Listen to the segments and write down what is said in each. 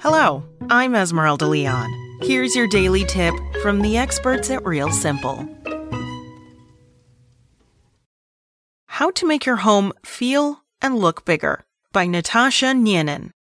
Hello, I'm Esmeralda Leon. Here's your daily tip from the experts at Real Simple. How to make your home feel and look bigger by Natasha Nienin.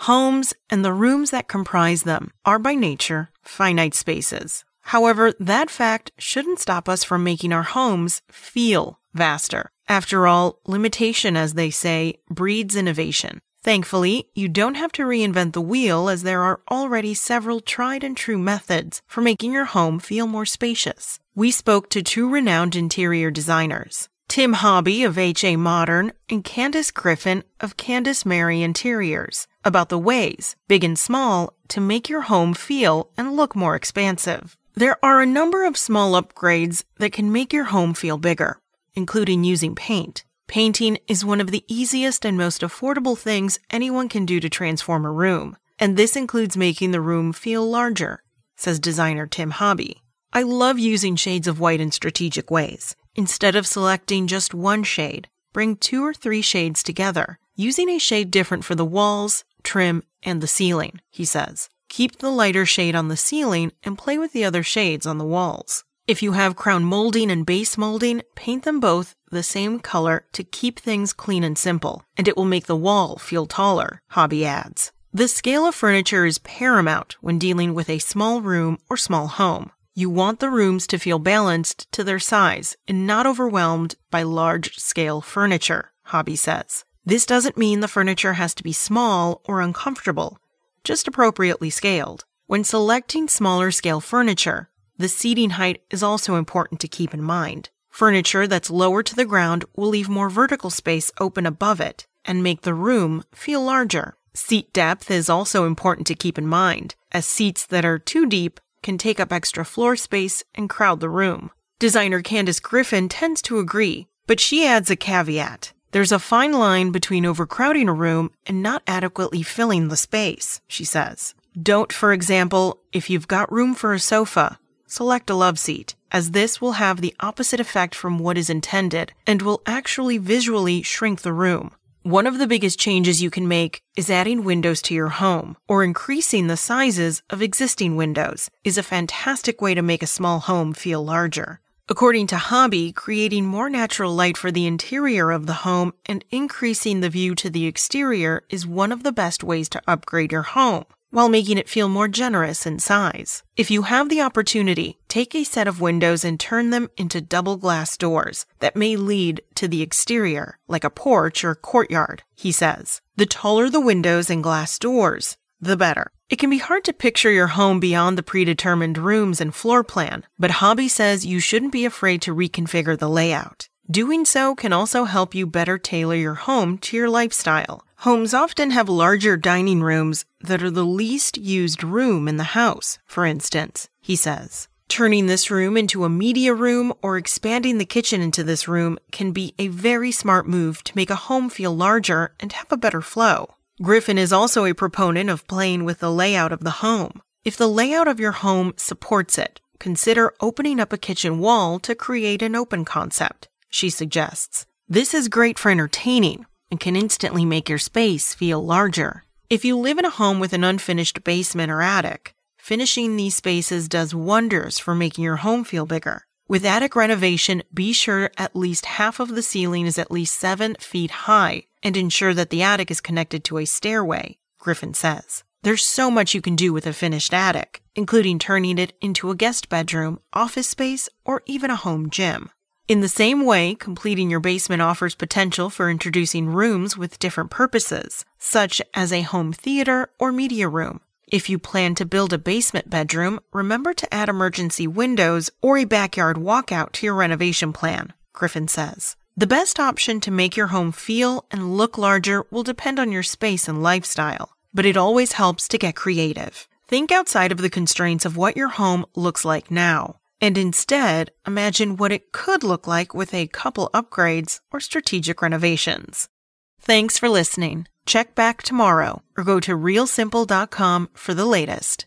Homes and the rooms that comprise them are by nature finite spaces. However, that fact shouldn't stop us from making our homes feel vaster. After all, limitation, as they say, breeds innovation. Thankfully, you don't have to reinvent the wheel as there are already several tried and true methods for making your home feel more spacious. We spoke to two renowned interior designers, Tim Hobby of HA Modern and Candice Griffin of Candice Mary Interiors, about the ways, big and small, to make your home feel and look more expansive. There are a number of small upgrades that can make your home feel bigger, including using paint. Painting is one of the easiest and most affordable things anyone can do to transform a room, and this includes making the room feel larger, says designer Tim Hobby. I love using shades of white in strategic ways. Instead of selecting just one shade, bring two or three shades together, using a shade different for the walls, trim, and the ceiling, he says. Keep the lighter shade on the ceiling and play with the other shades on the walls. If you have crown molding and base molding, paint them both the same color to keep things clean and simple, and it will make the wall feel taller, Hobby adds. The scale of furniture is paramount when dealing with a small room or small home. You want the rooms to feel balanced to their size and not overwhelmed by large scale furniture, Hobby says. This doesn't mean the furniture has to be small or uncomfortable, just appropriately scaled. When selecting smaller scale furniture, the seating height is also important to keep in mind. Furniture that's lower to the ground will leave more vertical space open above it and make the room feel larger. Seat depth is also important to keep in mind, as seats that are too deep can take up extra floor space and crowd the room. Designer Candice Griffin tends to agree, but she adds a caveat. There's a fine line between overcrowding a room and not adequately filling the space, she says. Don't, for example, if you've got room for a sofa, select a love seat, as this will have the opposite effect from what is intended and will actually visually shrink the room. One of the biggest changes you can make is adding windows to your home or increasing the sizes of existing windows is a fantastic way to make a small home feel larger. According to Hobby, creating more natural light for the interior of the home and increasing the view to the exterior is one of the best ways to upgrade your home while making it feel more generous in size. If you have the opportunity, take a set of windows and turn them into double glass doors that may lead to the exterior, like a porch or courtyard, he says. The taller the windows and glass doors, the better. It can be hard to picture your home beyond the predetermined rooms and floor plan, but Hobby says you shouldn't be afraid to reconfigure the layout. Doing so can also help you better tailor your home to your lifestyle. Homes often have larger dining rooms that are the least used room in the house, for instance, he says. Turning this room into a media room or expanding the kitchen into this room can be a very smart move to make a home feel larger and have a better flow. Griffin is also a proponent of playing with the layout of the home. If the layout of your home supports it, consider opening up a kitchen wall to create an open concept, she suggests. This is great for entertaining, and can instantly make your space feel larger. If you live in a home with an unfinished basement or attic, finishing these spaces does wonders for making your home feel bigger. With attic renovation, be sure at least half of the ceiling is at least seven feet high and ensure that the attic is connected to a stairway, Griffin says. There's so much you can do with a finished attic, including turning it into a guest bedroom, office space, or even a home gym. In the same way, completing your basement offers potential for introducing rooms with different purposes, such as a home theater or media room. If you plan to build a basement bedroom, remember to add emergency windows or a backyard walkout to your renovation plan, Griffin says. The best option to make your home feel and look larger will depend on your space and lifestyle, but it always helps to get creative. Think outside of the constraints of what your home looks like now, and instead imagine what it could look like with a couple upgrades or strategic renovations. Thanks for listening. Check back tomorrow or go to realsimple.com for the latest.